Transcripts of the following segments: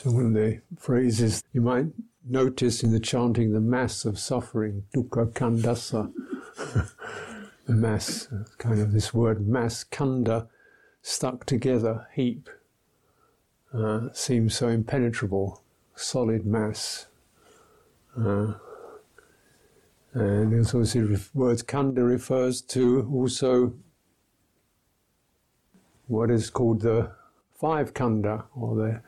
So one of the phrases you might notice in the chanting, the mass of suffering, dukkha khandasa, the mass, kind of this word mass, khanda, stuck together, heap, uh, seems so impenetrable, solid mass. Uh, and also the word khanda refers to also what is called the five khanda, or the,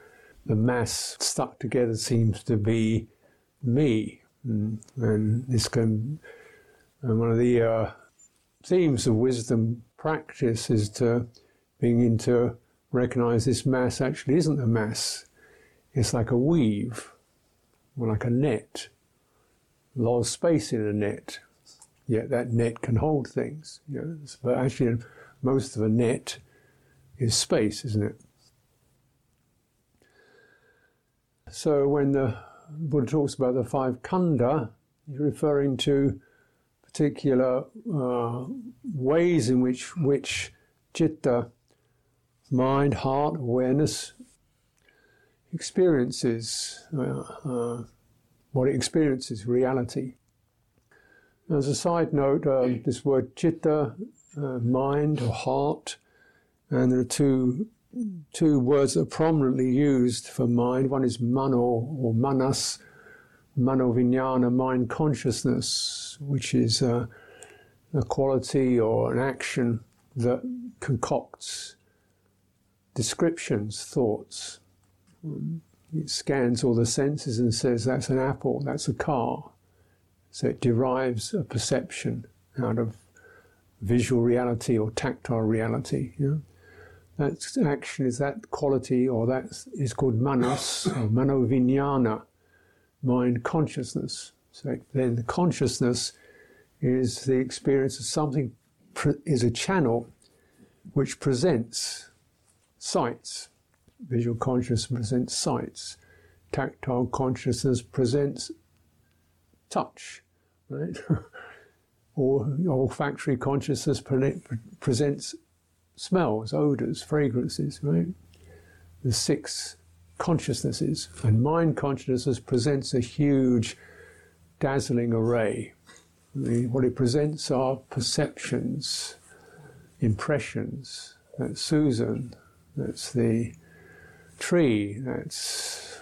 the mass stuck together seems to be me. Mm, and this can, and one of the uh, themes of wisdom practice is to begin to recognize this mass actually isn't a mass. It's like a weave, or like a net. A lot of space in a net, yet that net can hold things. You know? But actually, most of a net is space, isn't it? So when the Buddha talks about the five khanda, he's referring to particular uh, ways in which which citta, mind, heart, awareness experiences uh, uh, what it experiences, reality. As a side note, um, this word citta, uh, mind or heart, and there are two two words that are prominently used for mind. One is mano or manas, mano vijnana, mind consciousness, which is a, a quality or an action that concocts descriptions, thoughts. It scans all the senses and says that's an apple, that's a car. So it derives a perception out of visual reality or tactile reality. You know? That action is that quality, or that is called manas, or manovinyana, mind consciousness. So then the consciousness is the experience of something, is a channel which presents sights. Visual consciousness presents sights. Tactile consciousness presents touch, right? or olfactory consciousness pre- presents smells, odors, fragrances, right? The six consciousnesses. And mind consciousness presents a huge, dazzling array. The, what it presents are perceptions, impressions. That's Susan. That's the tree. That's,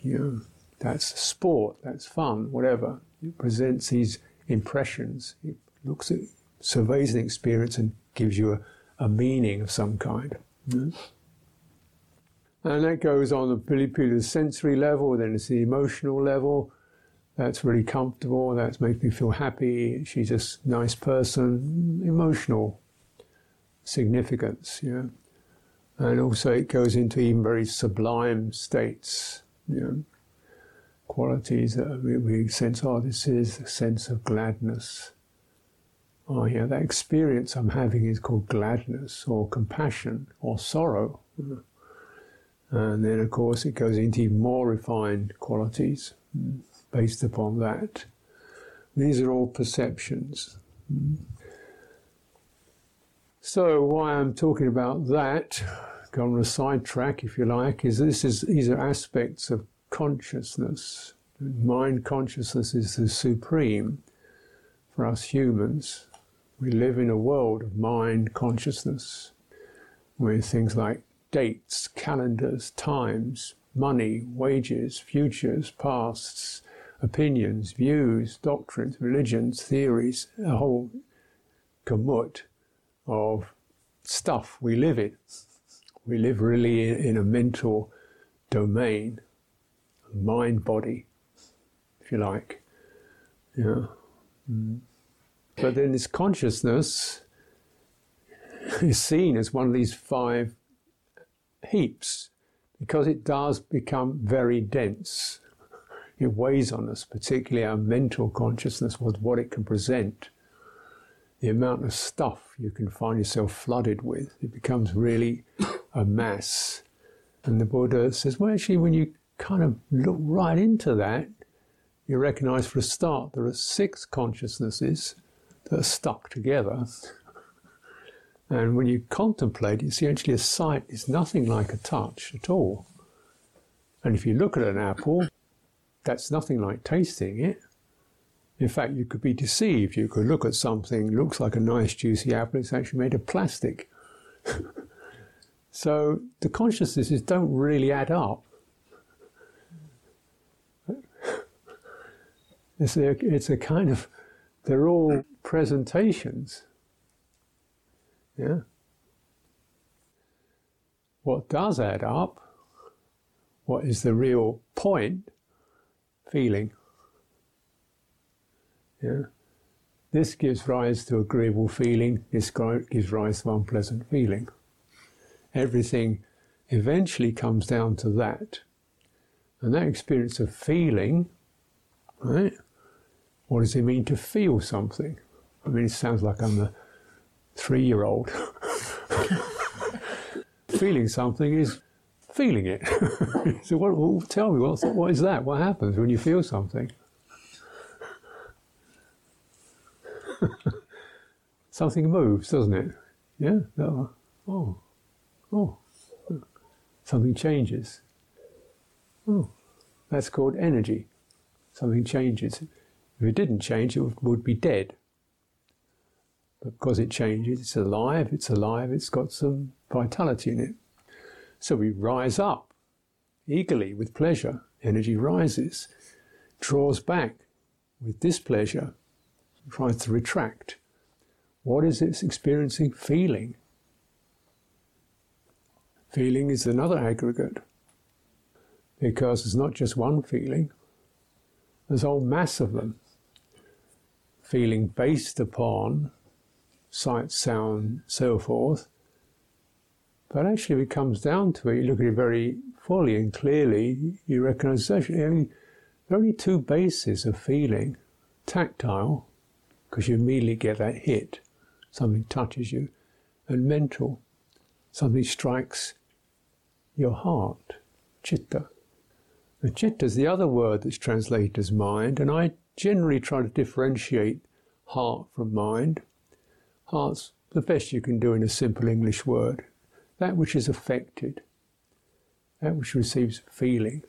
you know, that's sport. That's fun, whatever. It presents these impressions. It looks at, surveys an experience and gives you a meaning of some kind. Hmm? And that goes on the the sensory level, then it's the emotional level. That's really comfortable, that makes me feel happy, she's a nice person, emotional significance, know. And also it goes into even very sublime states, you know, qualities that we, we sense, oh, this is a sense of gladness, oh yeah, that experience I'm having is called gladness or compassion or sorrow. And then, of course, it goes into more refined qualities mm, based upon that. These are all perceptions. Mm. So, why I'm talking about that, go on a sidetrack if you like, is this is these are aspects of consciousness. Mind consciousness is the supreme for us humans. We live in a world of mind consciousness with things like dates, calendars, times, money, wages, futures, pasts, opinions, views, doctrines, religions, theories, a whole gamut of stuff we live in. We live really in, a mental domain, mind body, if you like. Yeah. Mm. But then this consciousness is seen as one of these five heaps because it does become very dense. It weighs on us, particularly our mental consciousness, with what it can present. The amount of stuff you can find yourself flooded with, it becomes really a mass. And the Buddha says, well, actually, when you kind of look right into that, you recognize for a start there are six consciousnesses that are stuck together. And when you contemplate, you see actually a sight is nothing like a touch at all. And if you look at an apple, that's nothing like tasting it. In fact, you could be deceived. You could look at something, looks like a nice juicy apple, it's actually made of plastic. so the consciousnesses don't really add up. It's a, it's a kind of, they're all presentations. Yeah. What does add up, what is the real point, feeling. Yeah. This gives rise to agreeable feeling, this gives rise to unpleasant feeling. Everything eventually comes down to that. And that experience of feeling, right? What does it mean to feel something? I mean, it sounds like I'm a three year old. feeling something is feeling it. so, what, well, tell me, what, what is that? What happens when you feel something? something moves, doesn't it? Yeah? Oh, oh, oh. Something changes. Oh, that's called energy. Something changes. If it didn't change, it would be dead. But because it changes, it's alive, it's alive, it's got some vitality in it. So we rise up eagerly with pleasure. Energy rises, draws back with displeasure, tries to retract. What is it experiencing? Feeling. Feeling is another aggregate because it's not just one feeling, there's a whole mass of them feeling based upon sight, sound, so forth. But actually, if it comes down to it, you look at it very fully and clearly, you recognize actually only, there are only two bases of feeling tactile, because you immediately get that hit, something touches you, and mental, something strikes your heart, chitta. The chitta is the other word that's translated as mind, and I generally try to differentiate heart from mind. Heart's the best you can do in a simple English word. That which is affected, that which receives feeling.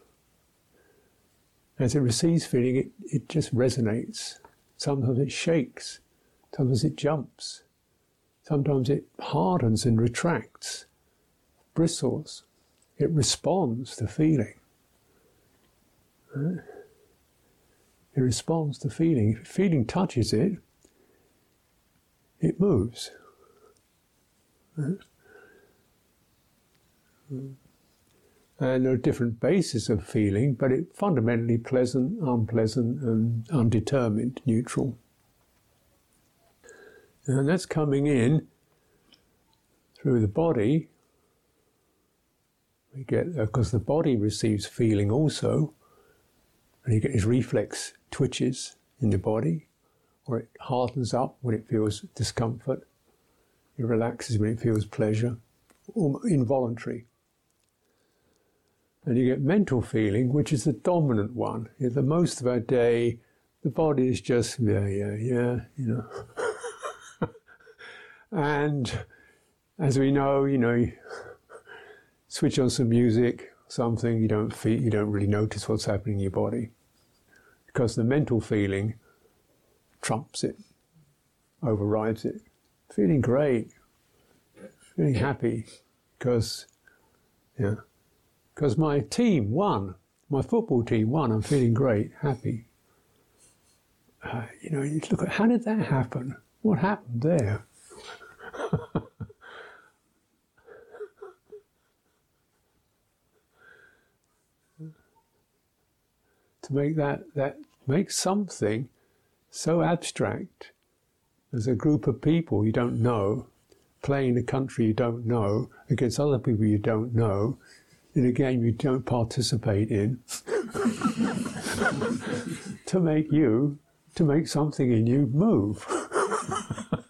As it receives feeling, it, it just resonates. Sometimes it shakes, sometimes it jumps, sometimes it hardens and retracts, bristles. It responds to feeling. Right? It responds to feeling. If feeling touches it, it moves. And there are different bases of feeling, but it's fundamentally pleasant, unpleasant, and undetermined, neutral. And that's coming in through the body. We get uh, because the body receives feeling also, and you get these reflex twitches in the body, or it hardens up when it feels discomfort, it relaxes when it feels pleasure, involuntary. And you get mental feeling, which is the dominant one. The most of our day, the body is just, yeah, yeah, yeah, you know. and as we know, you know, switch on some music, something, you don't feel, you don't really notice what's happening in your body because the mental feeling trumps it, overrides it. Feeling great, feeling happy because, yeah, because my team won, my football team won. I'm feeling great, happy. Uh, you know, you look at how did that happen? What happened there? to make that that make something so abstract as a group of people you don't know playing a country you don't know against other people you don't know in a game you don't participate in to make you to make something in you move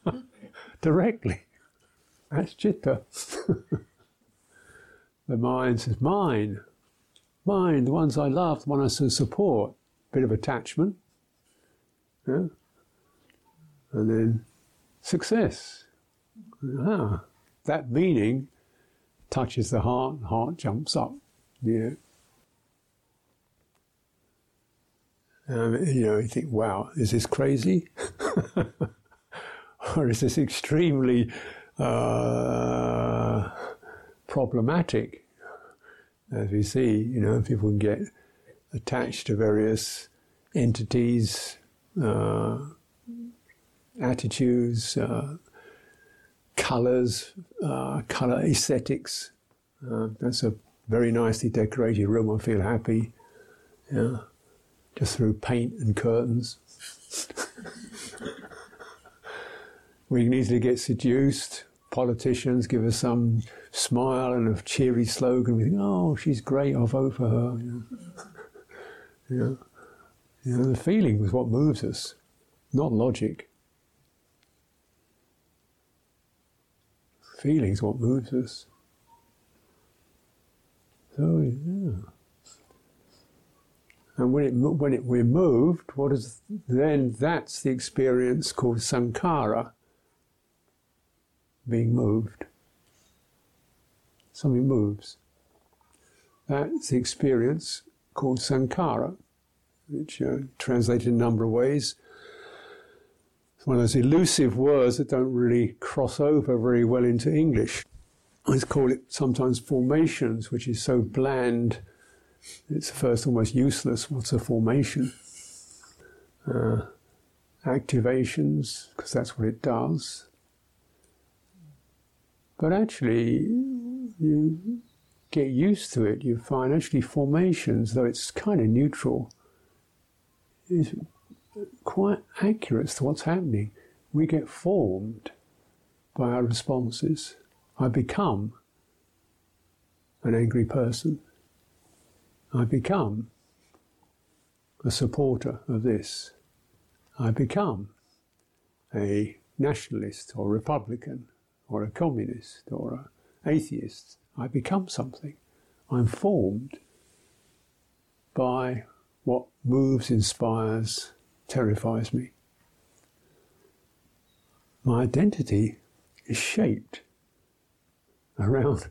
directly. That's chitta the mind says mine. Mine the ones i love the ones i support bit of attachment, yeah? and then success. Ah, that meaning touches the heart, heart jumps up. Yeah. Um, you know, you think, wow, is this crazy? or is this extremely uh, problematic? As we see, you know, people can get attached to various entities, uh, attitudes, uh, colors, uh, color aesthetics. Uh, that's a very nicely decorated room. I feel happy. Yeah, just through paint and curtains. we can easily get seduced. Politicians give us some smile and a cheery slogan. We think, oh, she's great. I'll vote for her. You know the feeling is what moves us, not logic. Feelings what moves us. So yeah. And when it when it we're moved, what is then? That's the experience called sankhara. Being moved. Something moves. That's the experience called Sankhara, which uh, translated in a number of ways. It's one of those elusive words that don't really cross over very well into English. I call it sometimes formations, which is so bland it's first almost useless. What's a formation? Uh, activations, because that's what it does. But actually, you get used to it. You find actually formations, though it's kind of neutral, is quite accurate to what's happening. We get formed by our responses. I become an angry person. I become a supporter of this. I become a nationalist or Republican or a communist or an atheist. I become something. I'm formed by what moves, inspires, terrifies me. My identity is shaped around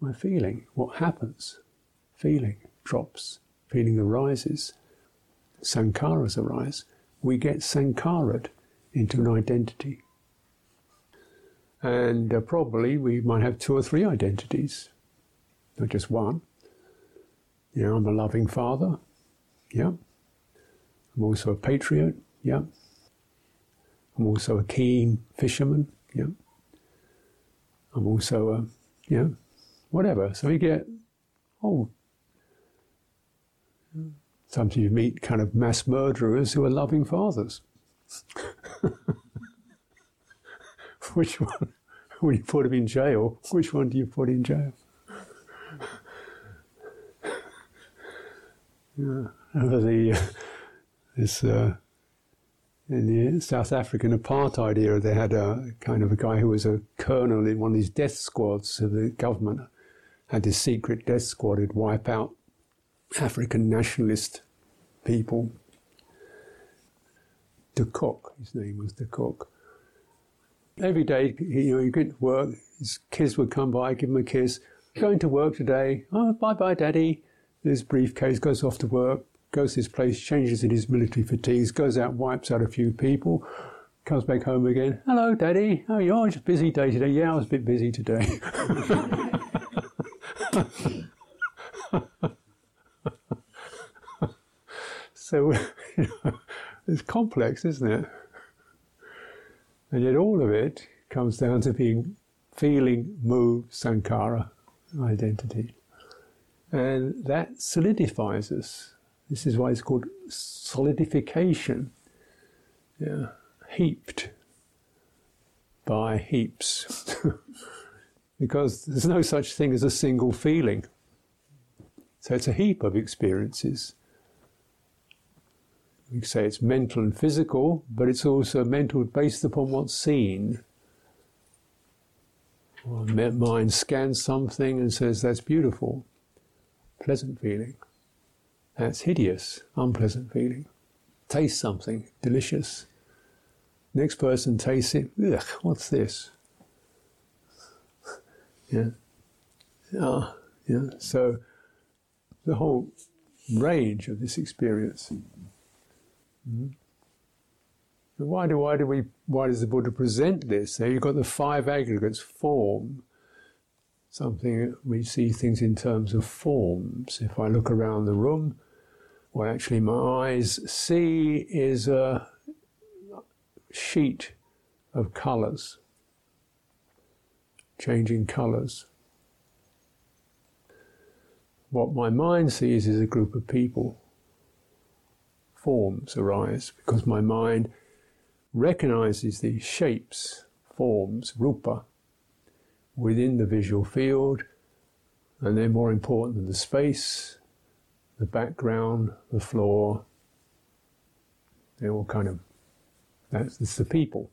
my feeling, what happens, feeling drops, feeling arises, sankharas arise, we get sankharad into an identity. And uh, probably we might have two or three identities, not just one. You know, I'm a loving father, yeah. I'm also a patriot, yeah. I'm also a keen fisherman, yeah. I'm also a, yeah, whatever. So we get, oh, Sometimes you meet kind of mass murderers who are loving fathers. which one, when you put him in jail, which one do you put in jail? yeah. The, uh, this, uh, in the South African apartheid era, they had a kind of a guy who was a colonel in one of these death squads. So the government had this secret death squad who'd wipe out African nationalist people. De Kock, his name was De Kock. Every day, you know, you get to work, his kids would come by, give him a kiss. Going to work today. Oh, bye bye, daddy. His briefcase goes off to work, goes to his place, changes in his military fatigues, goes out, wipes out a few people, comes back home again. Hello, daddy. How are you? Oh, a busy day today. Yeah, I was a bit busy today. So you know, it's complex, isn't it? And yet all of it comes down to being feeling, move, sankhara, identity. And that solidifies us. This is why it's called solidification. Yeah, heaped by heaps. because there's no such thing as a single feeling. So it's a heap of experiences we say it's mental and physical, but it's also mental based upon what's seen. Or mind scans something and says that's beautiful, pleasant feeling. That's hideous, unpleasant feeling. Taste something, delicious. Next person tastes it, ugh, what's this? yeah. Ah, yeah. So the whole range of this experience Mm. Why do why do we why does the Buddha present this? There you've got the five aggregates form. Something we see things in terms of forms. If I look around the room, what actually my eyes see is a sheet of colours, changing colours. What my mind sees is a group of people. Forms arise because my mind recognizes these shapes, forms, rupa, within the visual field, and they're more important than the space, the background, the floor. They're all kind of, that's, the people,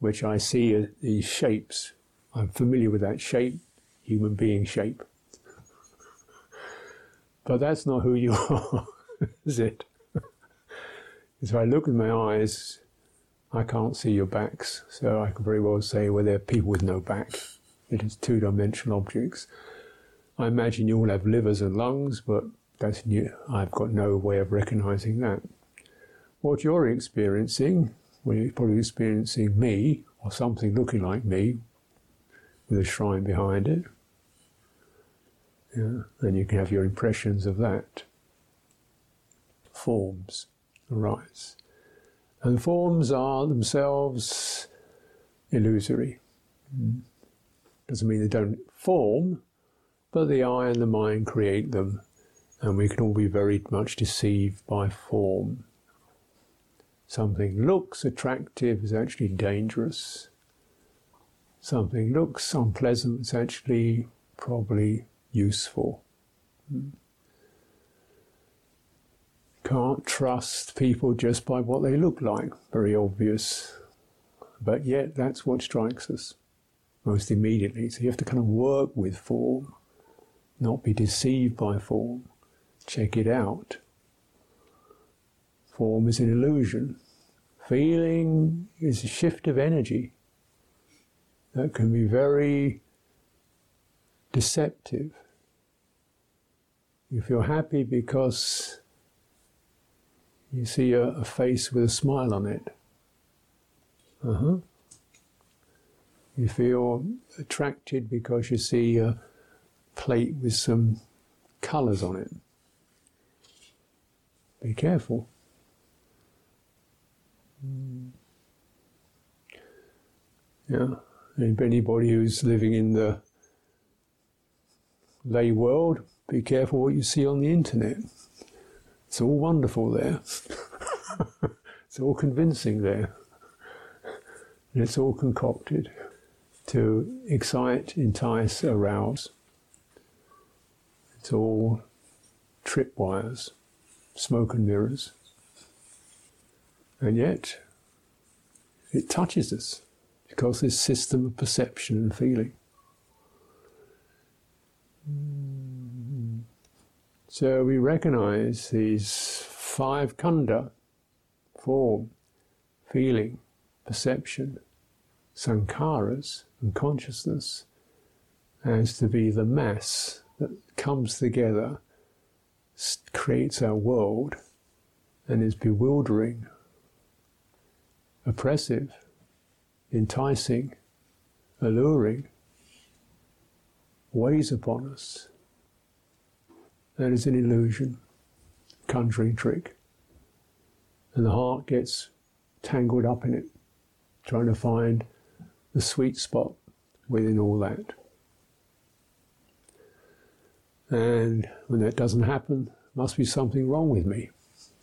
which I see as these shapes. I'm familiar with that shape, human being shape. But that's not who you are, is it? If I look with my eyes, I can't see your backs, so I can very well say, well, they're people with no back. It is two dimensional objects. I imagine you all have livers and lungs, but that's new. I've got no way of recognizing that. What you're experiencing, well, you're probably experiencing me, or something looking like me, with a shrine behind it. Yeah, and you can have your impressions of that. Forms arise. And forms are themselves illusory. Hmm. Doesn't mean they don't form, but the eye and the mind create them, and we can all be very much deceived by form. Something looks attractive is actually dangerous. Something looks unpleasant is actually probably useful. Hmm. Can't trust people just by what they look like, very obvious. But yet, that's what strikes us most immediately. So you have to kind of work with form, not be deceived by form. Check it out. Form is an illusion. Feeling is a shift of energy that can be very deceptive. You feel happy because you see a, a face with a smile on it. Uh huh. You feel attracted because you see a plate with some colours on it. Be careful. Yeah, anybody who's living in the lay world, be careful what you see on the internet. It's all wonderful there. it's all convincing there. And it's all concocted to excite, entice, arouse. It's all tripwires, smoke and mirrors. And yet, it touches us because this system of perception and feeling. So we recognize these five khandha form, feeling, perception, sankharas, and consciousness as to be the mass that comes together, creates our world, and is bewildering, oppressive, enticing, alluring, weighs upon us. That is an illusion, conjuring trick. And the heart gets tangled up in it, trying to find the sweet spot within all that. And when that doesn't happen, must be something wrong with me.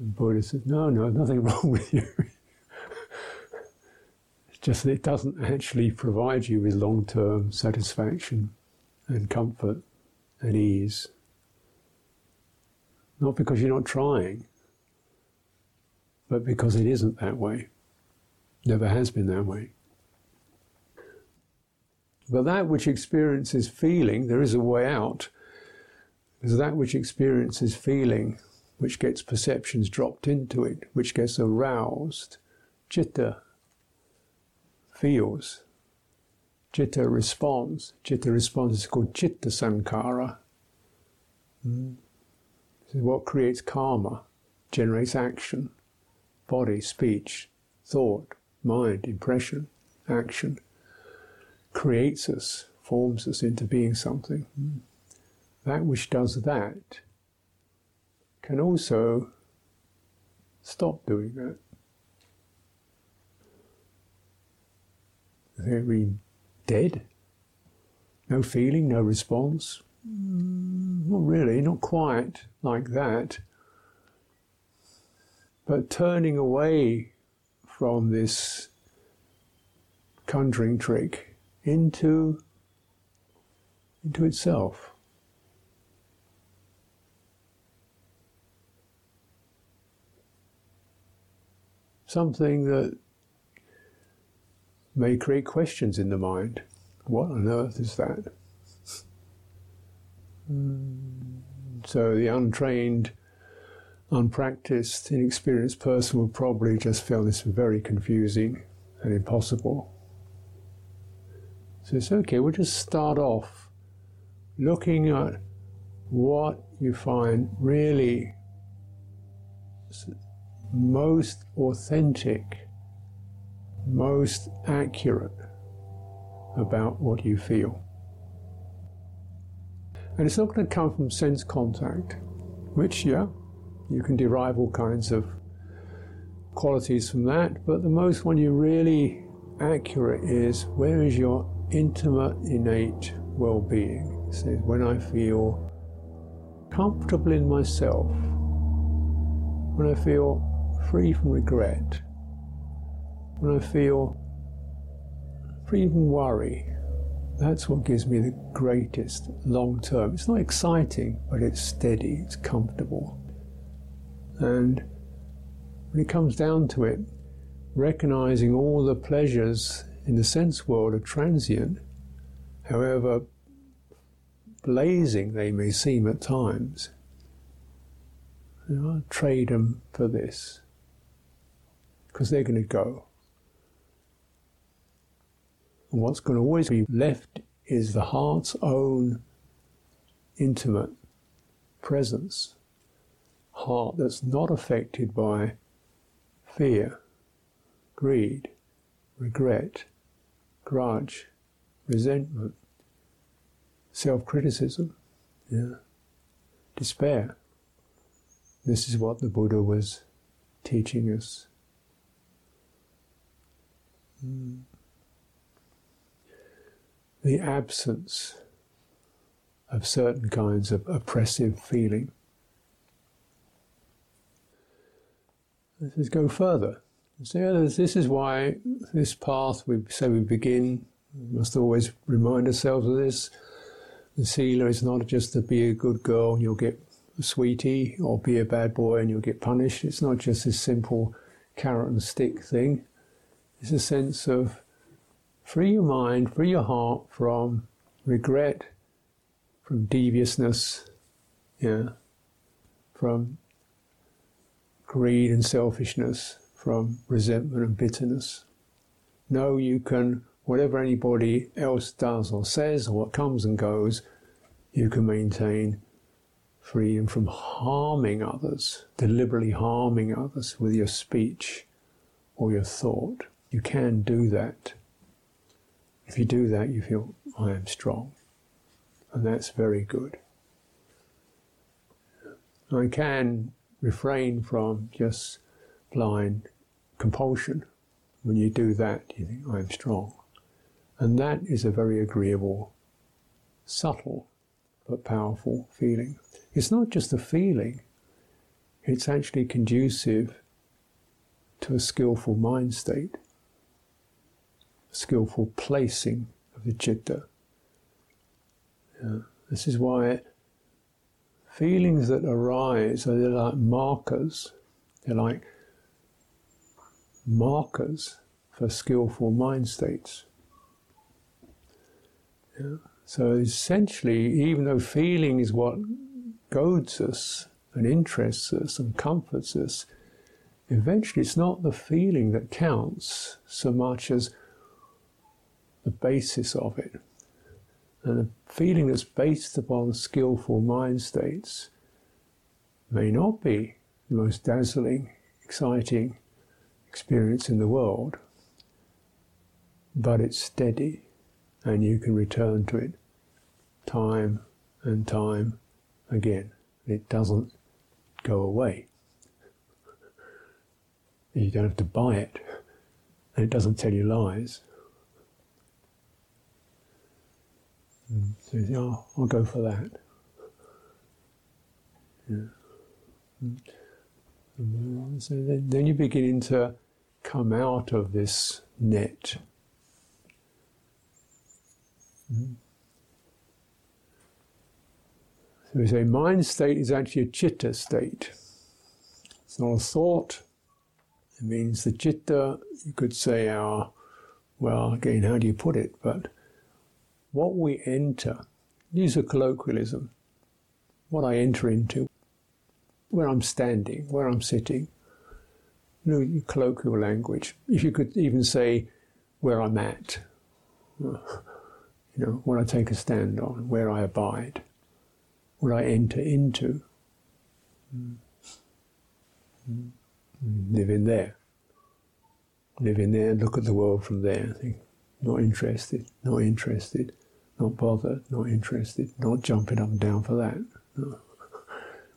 the Buddha said, No, no, nothing wrong with you. Just that it doesn't actually provide you with long term satisfaction and comfort and ease. Not because you're not trying, but because it isn't that way. Never has been that way. But that which experiences feeling, there is a way out. Because that which experiences feeling, which gets perceptions dropped into it, which gets aroused, citta feels, citta responds. Citta responds is called chitta sankhara. Mm. This is what creates karma, generates action, body, speech, thought, mind, impression, action, creates us, forms us into being something. Mm. That which does that can also stop doing that. We dead? No feeling, no response? Mm, not really, not quite like that. But turning away from this conjuring trick into, into itself. Something that may create questions in the mind. What on earth is that? Mm. So the untrained, unpracticed, inexperienced person will probably just feel this very confusing and impossible. So it's okay, we'll just start off looking at what you find really most authentic, most accurate about what you feel. And it's not going to come from sense contact, which, yeah, you can derive all kinds of qualities from that, but the most one you're really accurate is where is your intimate, innate well being? Says, when I feel comfortable in myself, when I feel free from regret, when I feel free from worry, that's what gives me the greatest long term. It's not exciting, but it's steady, it's comfortable. And when it comes down to it, recognizing all the pleasures in the sense world are transient, however blazing they may seem at times, you know, trade them for this because they're going to go. And what's going to always be left is the heart's own intimate presence, heart that's not affected by fear, greed, regret, grudge, resentment, self criticism, yeah, despair. This is what the Buddha was teaching us. Mm the absence of certain kinds of oppressive feeling. Let's go further. So this is why this path we say we begin. We must always remind ourselves of this. The sila is not just to be a good girl and you'll get a sweetie, or be a bad boy and you'll get punished. It's not just this simple carrot and stick thing. It's a sense of Free your mind, free your heart from regret, from deviousness, yeah, from greed and selfishness, from resentment and bitterness. No, you can, whatever anybody else does or says, or what comes and goes, you can maintain freedom from harming others, deliberately harming others with your speech or your thought. You can do that. If you do that, you feel, I am strong. And that's very good. I can refrain from just blind compulsion. When you do that, you think, I am strong. And that is a very agreeable, subtle, but powerful feeling. It's not just a feeling, it's actually conducive to a skillful mind state skillful placing of the citta. Yeah. This is why feelings that arise are like markers. They're like markers for skillful mind states. Yeah. So essentially, even though feeling is what goads us and interests us and comforts us, eventually it's not the feeling that counts so much as the basis of it. And a feeling that's based upon skillful mind states may not be the most dazzling, exciting experience in the world, but it's steady and you can return to it time and time again. It doesn't go away. You don't have to buy it, and it doesn't tell you lies. So you oh, I'll go for that. Yeah. Mm. So then, then you're beginning to come out of this net. Mm. So we say mind state is actually a chitta state. It's not a thought. It means the chitta, you could say our, well, again, how do you put it? But what we enter, use a colloquialism, what I enter into, where I'm standing, where I'm sitting, you colloquial language. If you could even say where I'm at, you know, what I take a stand on, where I abide what I enter into. Live in there. Live in there look at the world from there. Think, not interested, not interested, not bothered, not interested, not jumping up and down for that.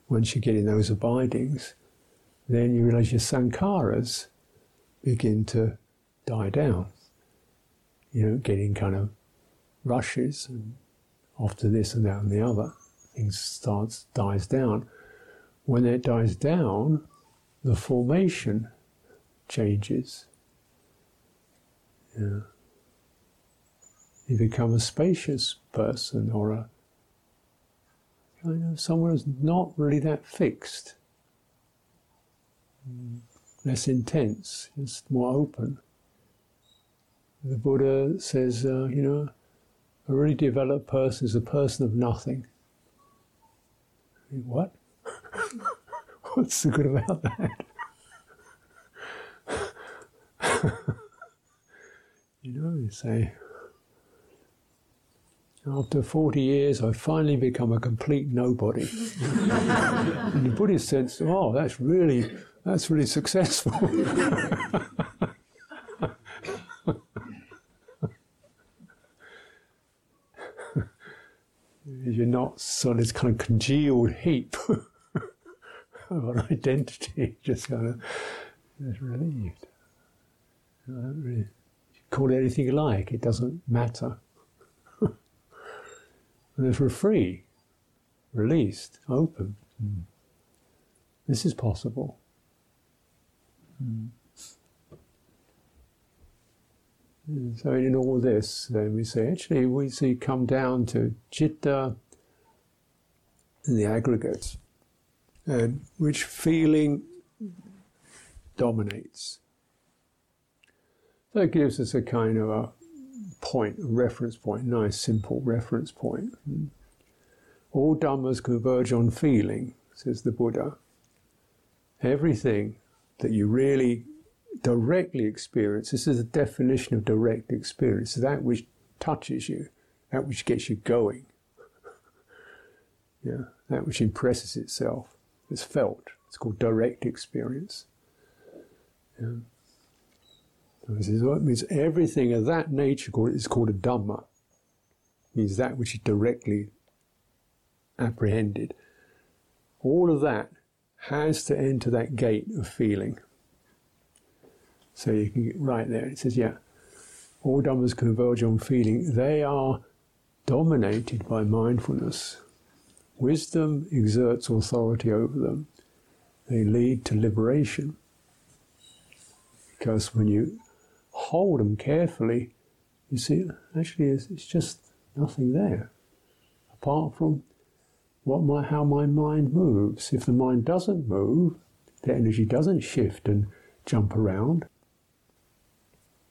Once you get in those abidings, then you realize your sankharas begin to die down. You know, getting kind of rushes and off to this and that and the other things starts dies down. When it dies down, the formation changes. Yeah. You become a spacious person or a kind of someone who's not really that fixed, less intense, just more open. The Buddha says, uh, you know, a really developed person is a person of nothing. What? What's so good about that? you know, you say, after 40 years, I've finally become a complete nobody. In the Buddhist sense, oh, that's really, that's really successful. you're not sort of this kind of congealed heap of an identity, just kind of just relieved. Really, call it anything you like, it doesn't matter. And if we're free, released, open, mm. this is possible. Mm. So in all this, then we say, actually, we see come down to chitta and the aggregates, and which feeling dominates. That gives us a kind of a point, reference point, nice simple reference point. All dhammas converge on feeling, says the Buddha. Everything that you really directly experience, this is a definition of direct experience, that which touches you, that which gets you going, yeah, that which impresses itself, is felt. It's called direct experience. Yeah. This means everything of that nature is called a Dhamma. It Means that which is directly apprehended. All of that has to enter that gate of feeling. So you can get right there. It says, yeah, all dhammas converge on feeling. They are dominated by mindfulness. Wisdom exerts authority over them. They lead to liberation. Because when you hold them carefully, you see, actually, it's, it's just nothing there. Apart from what my, how my mind moves. If the mind doesn't move, the energy doesn't shift and jump around,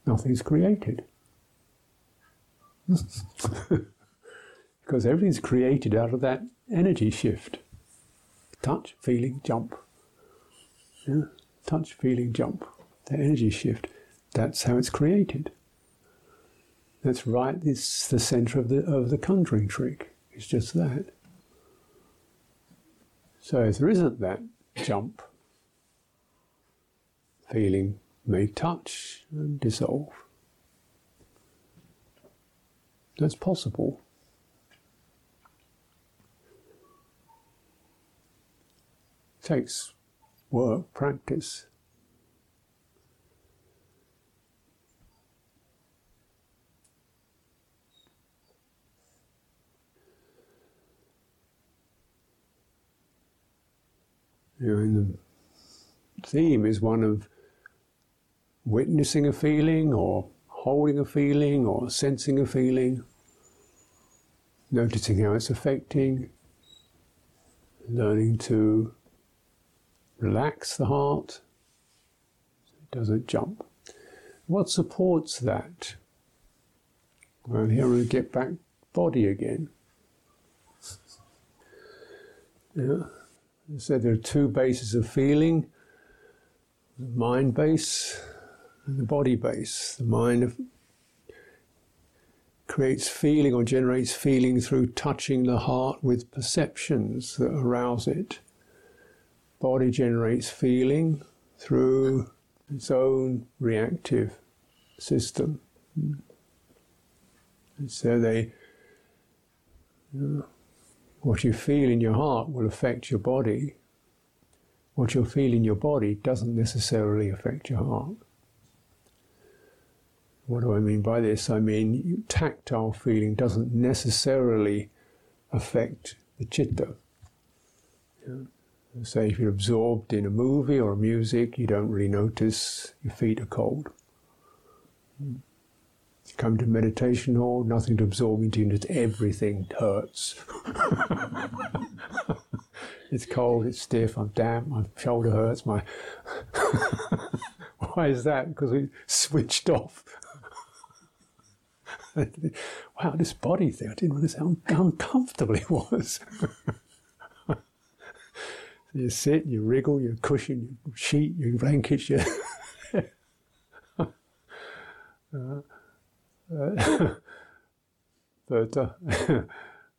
nothing's created. because everything's created out of that energy shift. Touch, feeling, jump. Yeah? Touch, feeling, jump. The energy shift. That's how it's created. That's right, it's the center of the, of the conjuring trick. It's just that. So if there isn't that jump, feeling may touch and dissolve. That's possible. It takes work, practice. You know, the theme is one of witnessing a feeling or holding a feeling or sensing a feeling, noticing how it's affecting, learning to relax the heart so it doesn't jump. What supports that? Well, here we get back body again. Yeah. I said there are two bases of feeling the mind base and the body base. The mind creates feeling or generates feeling through touching the heart with perceptions that arouse it. Body generates feeling through its own reactive system. And so they, you know, what you feel in your heart will affect your body. What you feel in your body doesn't necessarily affect your heart. What do I mean by this? I mean tactile feeling doesn't necessarily affect the chitta. Yeah. Say if you're absorbed in a movie or music, you don't really notice your feet are cold. Hmm. You come to meditation hall, nothing to absorb into, just everything hurts. it's cold, it's stiff, I'm damp, my shoulder hurts, my why is that? Because we switched off. wow, this body thing, I didn't realize how uncomfortable it was. so you sit, you wriggle, you cushion, your sheet, your blankets, you. uh, but uh, and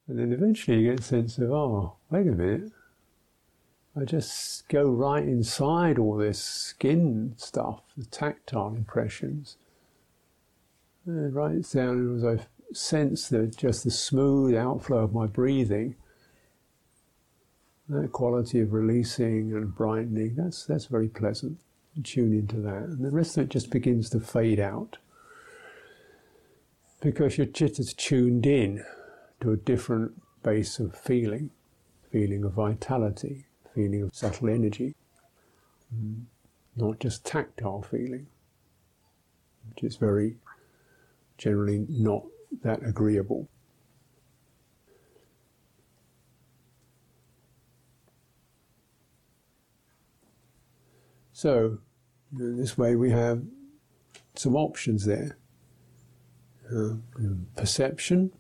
then eventually you get a sense of, oh, wait a minute, I just go right inside all this skin stuff, the tactile impressions, and right down as I sense the just the smooth outflow of my breathing. That quality of releasing and brightening, that's that's very pleasant. tune into that. And the rest of it just begins to fade out. Because your chitta's tuned in to a different base of feeling, feeling of vitality, feeling of subtle energy, mm. not just tactile feeling, which is very generally not that agreeable. So, in this way, we have some options there. Uh, perception,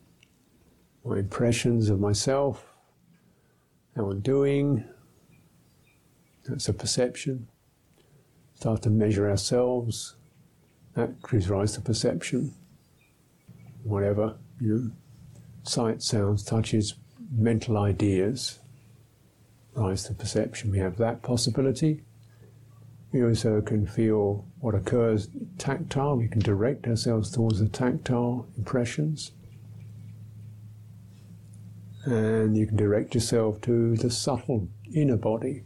my impressions of myself, how I'm doing, that's a perception. Start to measure ourselves. That gives rise to perception. Whatever, you know, sight, sounds, touches, mental ideas rise to perception. We have that possibility. We also can feel what occurs tactile. We can direct ourselves towards the tactile impressions. And you can direct yourself to the subtle inner body.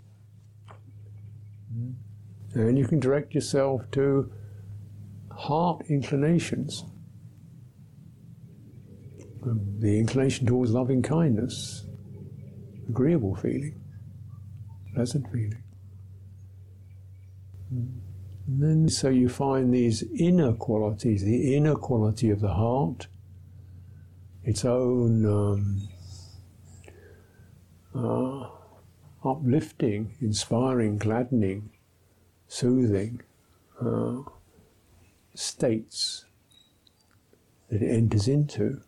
And you can direct yourself to heart inclinations. The inclination towards loving kindness, agreeable feeling, pleasant feeling. And then, so you find these inner qualities, the inner quality of the heart, its own um, uh, uplifting, inspiring, gladdening soothing uh, states that it enters into.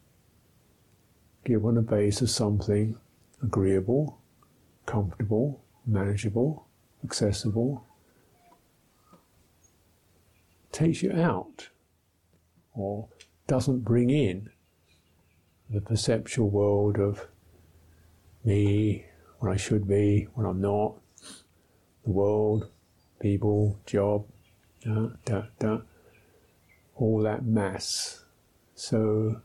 Give on a base of something agreeable, comfortable, manageable, accessible, takes you out or doesn't bring in the perceptual world of me, what I should be, what I'm not, the world, people, job, da, da, da, all that mass. So,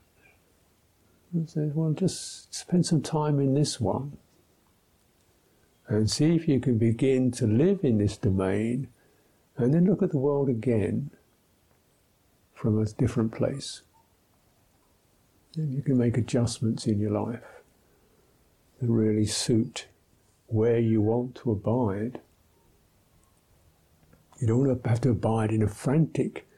well, just spend some time in this one and see if you can begin to live in this domain and then look at the world again from a different place. And you can make adjustments in your life that really suit where you want to abide. You don't have to abide in a frantic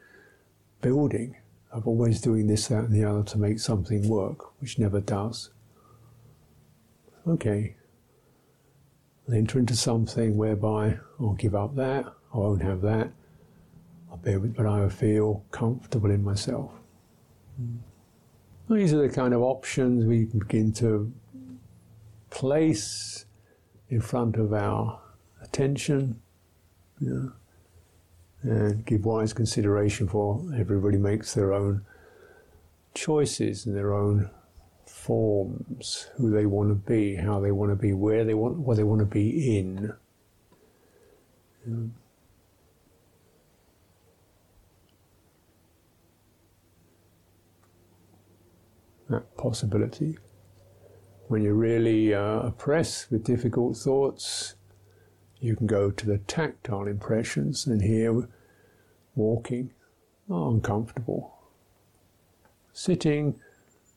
building of always doing this, that, and the other to make something work, which never does. Okay, I'll enter into something whereby I'll give up that, I won't have that, I'll I feel comfortable in myself. These are the kind of options we can begin to place in front of our attention. You know, and give wise consideration for everybody makes their own choices and their own forms, who they want to be, how they want to be, where they want, what they want to be in. That possibility. When you're really uh, oppressed with difficult thoughts, you can go to the tactile impressions and here walking, oh, uncomfortable. Sitting,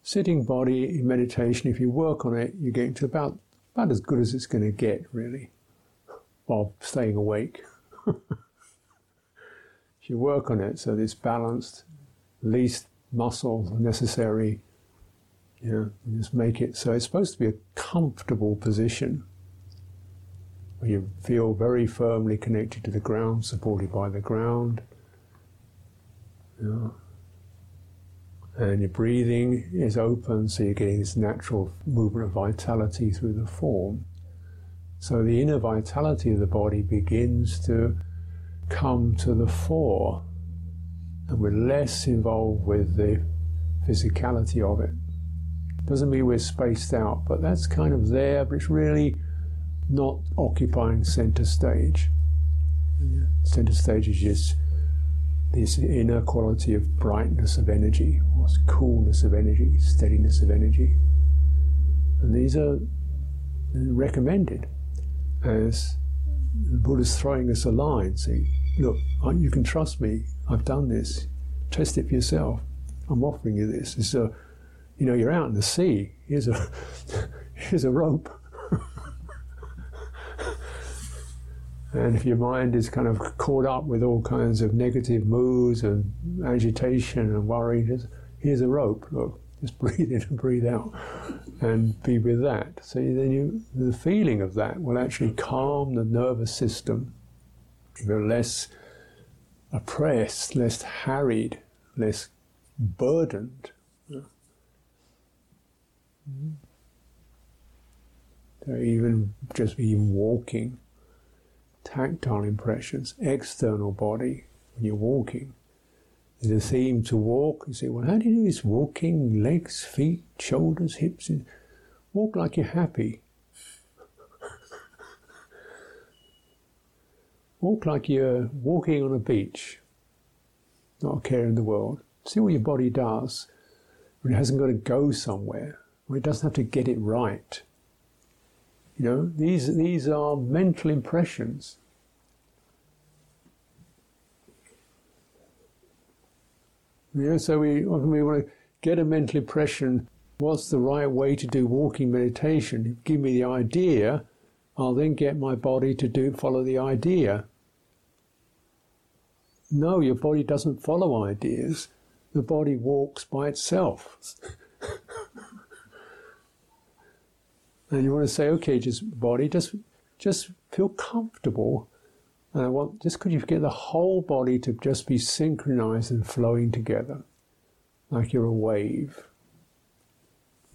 sitting body in meditation, if you work on it, you get to about, about as good as it's going to get, really, while staying awake. if you work on it so it's balanced, least muscle necessary, you know, you just make it so it's supposed to be a comfortable position where you feel very firmly connected to the ground, supported by the ground. Yeah. And your breathing is open, so you're getting this natural movement of vitality through the form. So the inner vitality of the body begins to come to the fore, and we're less involved with the physicality of it. Doesn't mean we're spaced out, but that's kind of there, but it's really not occupying center stage. Center stage is just this inner quality of brightness of energy, or coolness of energy, steadiness of energy. And these are recommended as the Buddha's throwing us a line, saying, Look, you can trust me, I've done this, test it for yourself. I'm offering you this. It's a, you know, you're out in the sea, here's a, here's a rope And if your mind is kind of caught up with all kinds of negative moods and agitation and worry, here's a rope. Look, just breathe in and breathe out, and be with that. So then you, the feeling of that will actually calm the nervous system. You're less oppressed, less harried, less burdened. Mm-hmm. So even just even walking tactile impressions, external body, when you're walking. There's a theme to walk. You say, well, how do you do this? Walking, legs, feet, shoulders, hips. Walk like you're happy. walk like you're walking on a beach, not a care in the world. See what your body does when it hasn't got to go somewhere, it doesn't have to get it right. You know, these, these are mental impressions. Yeah, so we often we want to get a mental impression. What's the right way to do walking meditation? Give me the idea. I'll then get my body to do follow the idea. No, your body doesn't follow ideas. The body walks by itself. and you want to say, okay, just body, just just feel comfortable and I want just could you get the whole body to just be synchronized and flowing together, like you're a wave,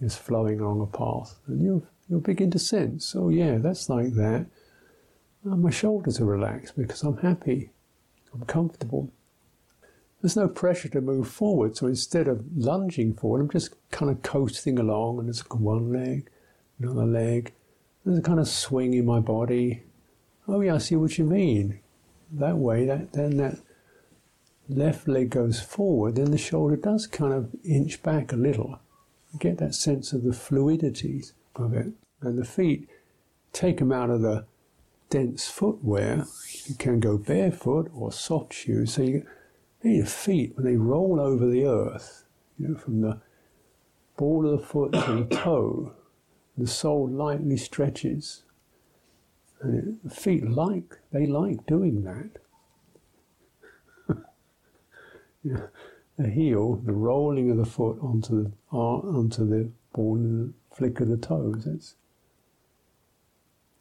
just flowing along a path, and you'll you'll begin to sense, oh yeah, that's like that. Oh, my shoulders are relaxed because I'm happy, I'm comfortable. there's no pressure to move forward. So instead of lunging forward, I'm just kind of coasting along, and it's one leg, another leg. There's a kind of swing in my body. Oh yeah, I see what you mean. That way, that then that left leg goes forward, then the shoulder does kind of inch back a little. Get that sense of the fluidity of it, and the feet take them out of the dense footwear. You can go barefoot or soft shoes. So you your feet when they roll over the earth, you know, from the ball of the foot to the toe, the sole lightly stretches. And the feet like they like doing that. The heel, the rolling of the foot onto the uh, onto the ball and the flick of the toes. That's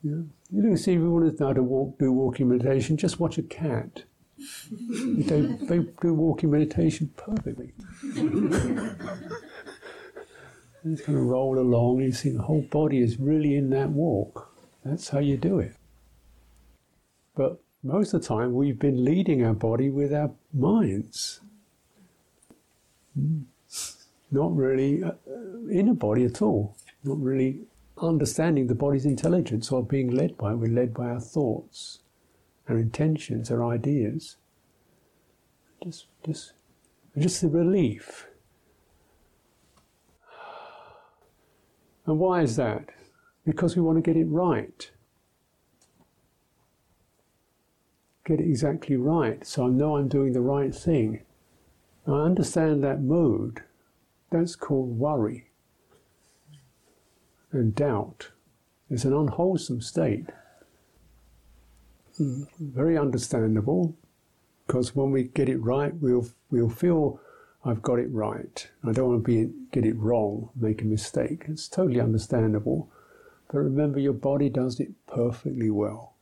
yeah. You know, see to know how to walk, do walking meditation, just watch a cat. they, they do walking meditation perfectly. it's kind of roll along, you see the whole body is really in that walk. That's how you do it. But most of the time, we've been leading our body with our minds. Not really uh, in a body at all. Not really understanding the body's intelligence or being led by it. We're led by our thoughts, our intentions, our ideas. Just, just, just the relief. And why is that? Because we want to get it right. Get it exactly right, so I know I'm doing the right thing. I understand that mood. That's called worry and doubt. It's an unwholesome state. Mm, very understandable, because when we get it right, we'll we'll feel I've got it right. I don't want to be get it wrong, make a mistake. It's totally understandable. But remember, your body does it perfectly well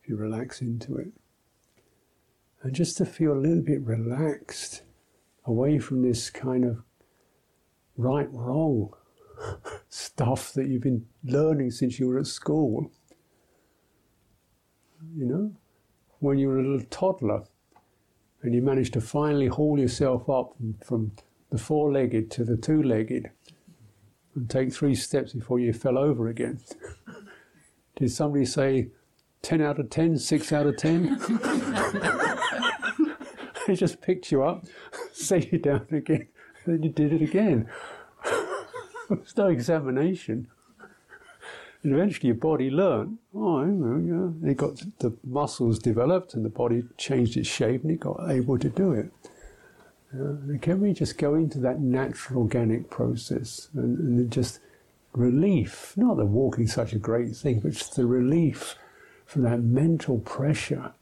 if you relax into it. And just to feel a little bit relaxed, away from this kind of right wrong stuff that you've been learning since you were at school. You know, when you were a little toddler and you managed to finally haul yourself up from the four legged to the two legged and take three steps before you fell over again. Did somebody say 10 out of 10, 6 out of 10? they just picked you up, set you down again, and then you did it again. There's no examination. And eventually your body learned, oh, yeah. it got the muscles developed and the body changed its shape and it got able to do it. Uh, can we just go into that natural organic process and, and just relief, not that walking such a great thing, but just the relief from that mental pressure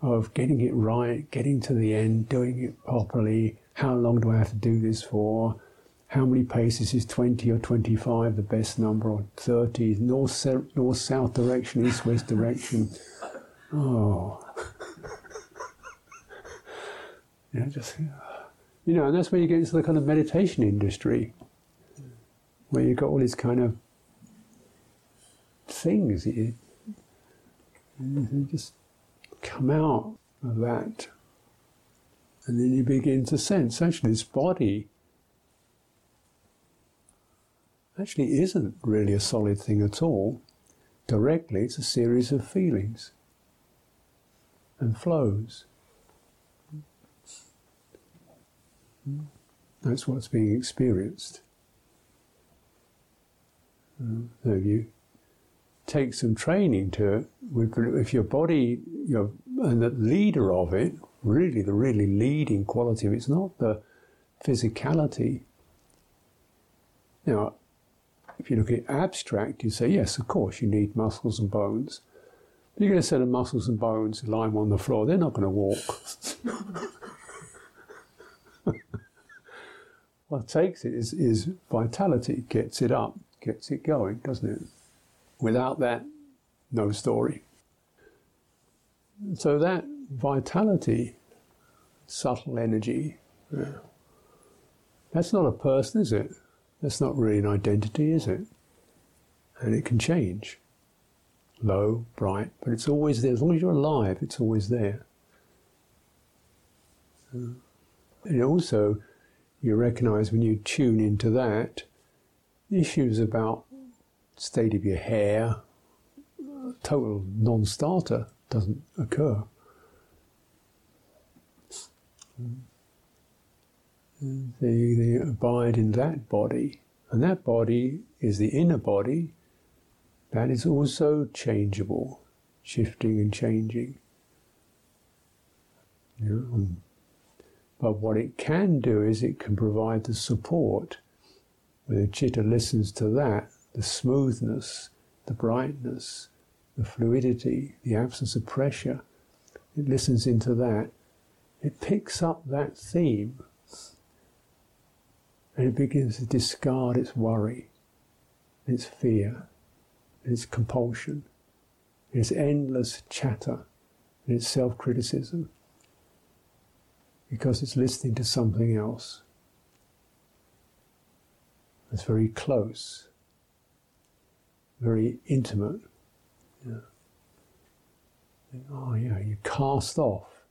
of getting it right, getting to the end, doing it properly. How long do I have to do this for? How many paces is 20 or 25 the best number, or 30, north, north south direction, east west direction. Oh. yeah, just, you know, and that's where you get into the kind of meditation industry, where you've got all these kind of things. You, you just come out of that. And then you begin to sense actually this body actually isn't really a solid thing at all. Directly, it's a series of feelings and flows. That's what's being experienced. Uh, so you take some training to it, if your body, your and the leader of it, really the really leading quality of it, it's not the physicality. Now, if you look at abstract, you say, yes, of course, you need muscles and bones. But you're going to set of muscles and bones, lying on the floor, they're not going to walk. what takes it is, is vitality, gets it up, gets it going, doesn't it? Without that, no story. So that vitality, subtle energy, yeah, that's not a person, is it? That's not really an identity, is it? And it can change. Low, bright, but it's always there. As long as you're alive, it's always there. Uh, and also, you recognize when you tune into that, issues about state of your hair, total non-starter doesn't occur. They, they abide in that body, and that body is the inner body that is also changeable, shifting and changing. but what it can do is it can provide the support where the chitta listens to that, the smoothness, the brightness, the fluidity, the absence of pressure. It listens into that. It picks up that theme and it begins to discard its worry, its fear, its compulsion, its endless chatter, and its self criticism, because it's listening to something else. It's very close, very intimate. Yeah. Oh, yeah, you cast off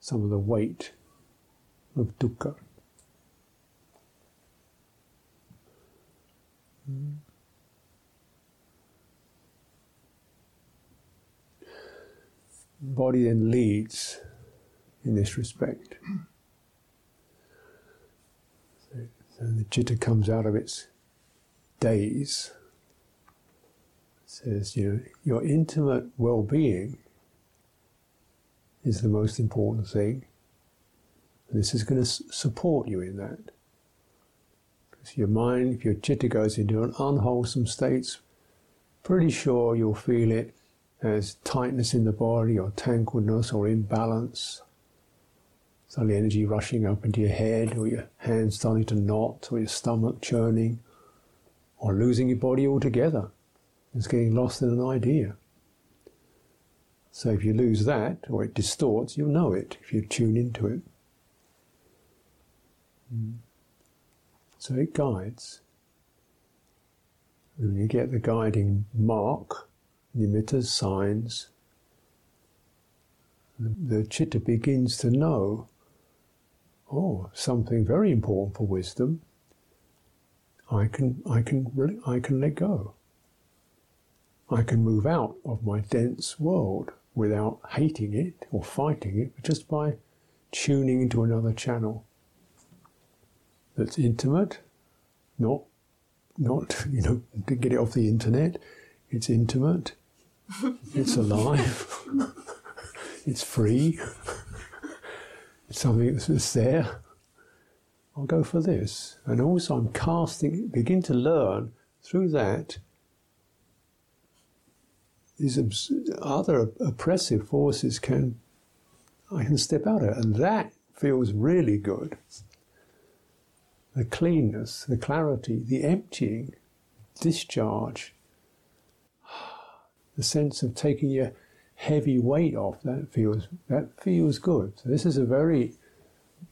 some of the weight of dukkha. Body then leads in this respect. So, so the chitta comes out of its daze. Says, you know, your intimate well being is the most important thing. And this is going to support you in that. Your mind, if your chitta goes into an unwholesome state, pretty sure you'll feel it as tightness in the body or tangledness or imbalance. Suddenly energy rushing up into your head or your hands starting to knot or your stomach churning or losing your body altogether. It's getting lost in an idea. So if you lose that or it distorts, you'll know it if you tune into it. Mm. So it guides. And you get the guiding mark, nimitta signs. The chitta begins to know, oh, something very important for wisdom. I can, I can, I can let go. I can move out of my dense world without hating it or fighting it, but just by tuning into another channel that's intimate, not not you know to get it off the internet. It's intimate. it's alive. it's free. It's something that's there. I'll go for this. And also, I'm casting, begin to learn through that these other oppressive forces can, I can step out of it. And that feels really good. The cleanness, the clarity, the emptying, discharge, the sense of taking your heavy weight off, that feels, that feels good. So this is a very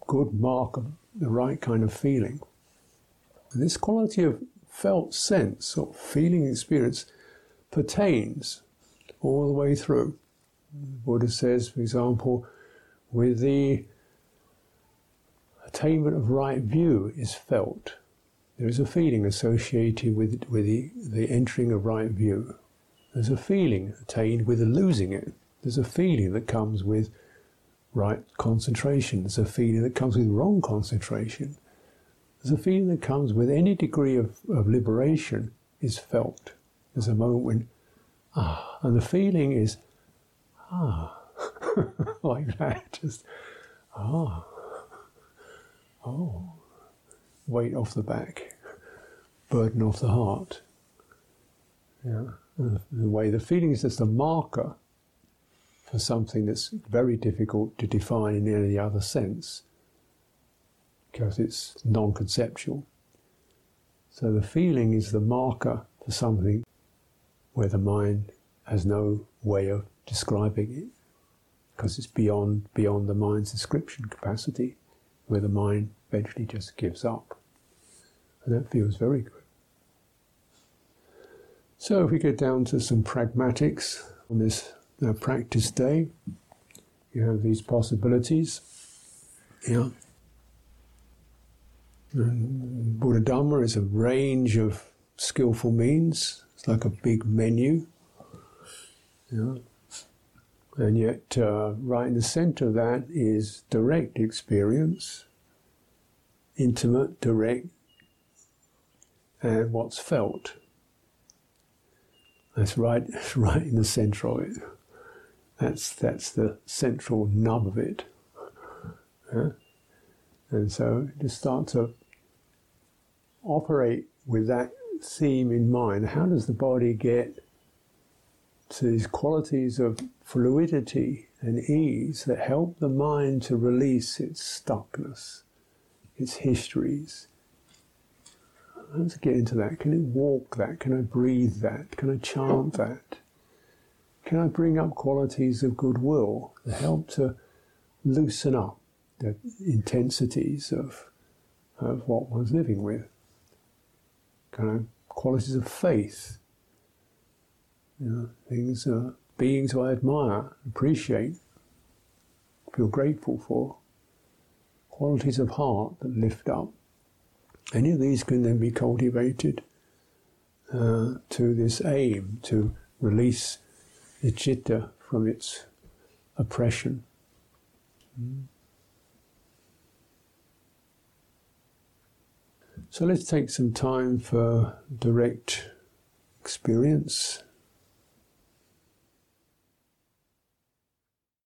good mark of the right kind of feeling. And this quality of felt sense or feeling experience pertains all the way through. The Buddha says, for example, with the attainment of right view is felt. There is a feeling associated with, with the, the entering of right view. There's a feeling attained with losing it. There's a feeling that comes with right concentration. There's a feeling that comes with wrong concentration. There's a feeling that comes with any degree of, of liberation is felt. There's a moment when ah, and the feeling is ah, like that, just ah, oh, weight off the back, burden off the heart. Yeah, the way the feeling is just a marker for something that's very difficult to define in any other sense. Because it's non conceptual. So the feeling is the marker for something where the mind has no way of describing it. Because it's beyond beyond the mind's description capacity, where the mind eventually just gives up. And that feels very good. So if we get down to some pragmatics on this uh, practice day, you have these possibilities. Yeah. And Buddha Dhamma is a range of skillful means. It's like a big menu. Yeah. And yet, uh, right in the center of that is direct experience, intimate, direct, and what's felt. That's right, right in the center of it. That's that's the central nub of it. Yeah? And so just start to operate with that theme in mind. How does the body get to these qualities of fluidity and ease that help the mind to release its stuckness, its histories? Let's get into that. Can I walk that? Can I breathe that? Can I chant that? Can I bring up qualities of goodwill that help to loosen up the intensities of, of what one's living with? Kind of qualities of faith, you know, things, uh, beings I admire, appreciate, feel grateful for, qualities of heart that lift up. Any of these can then be cultivated uh, to this aim to release the citta from its oppression. So let's take some time for direct experience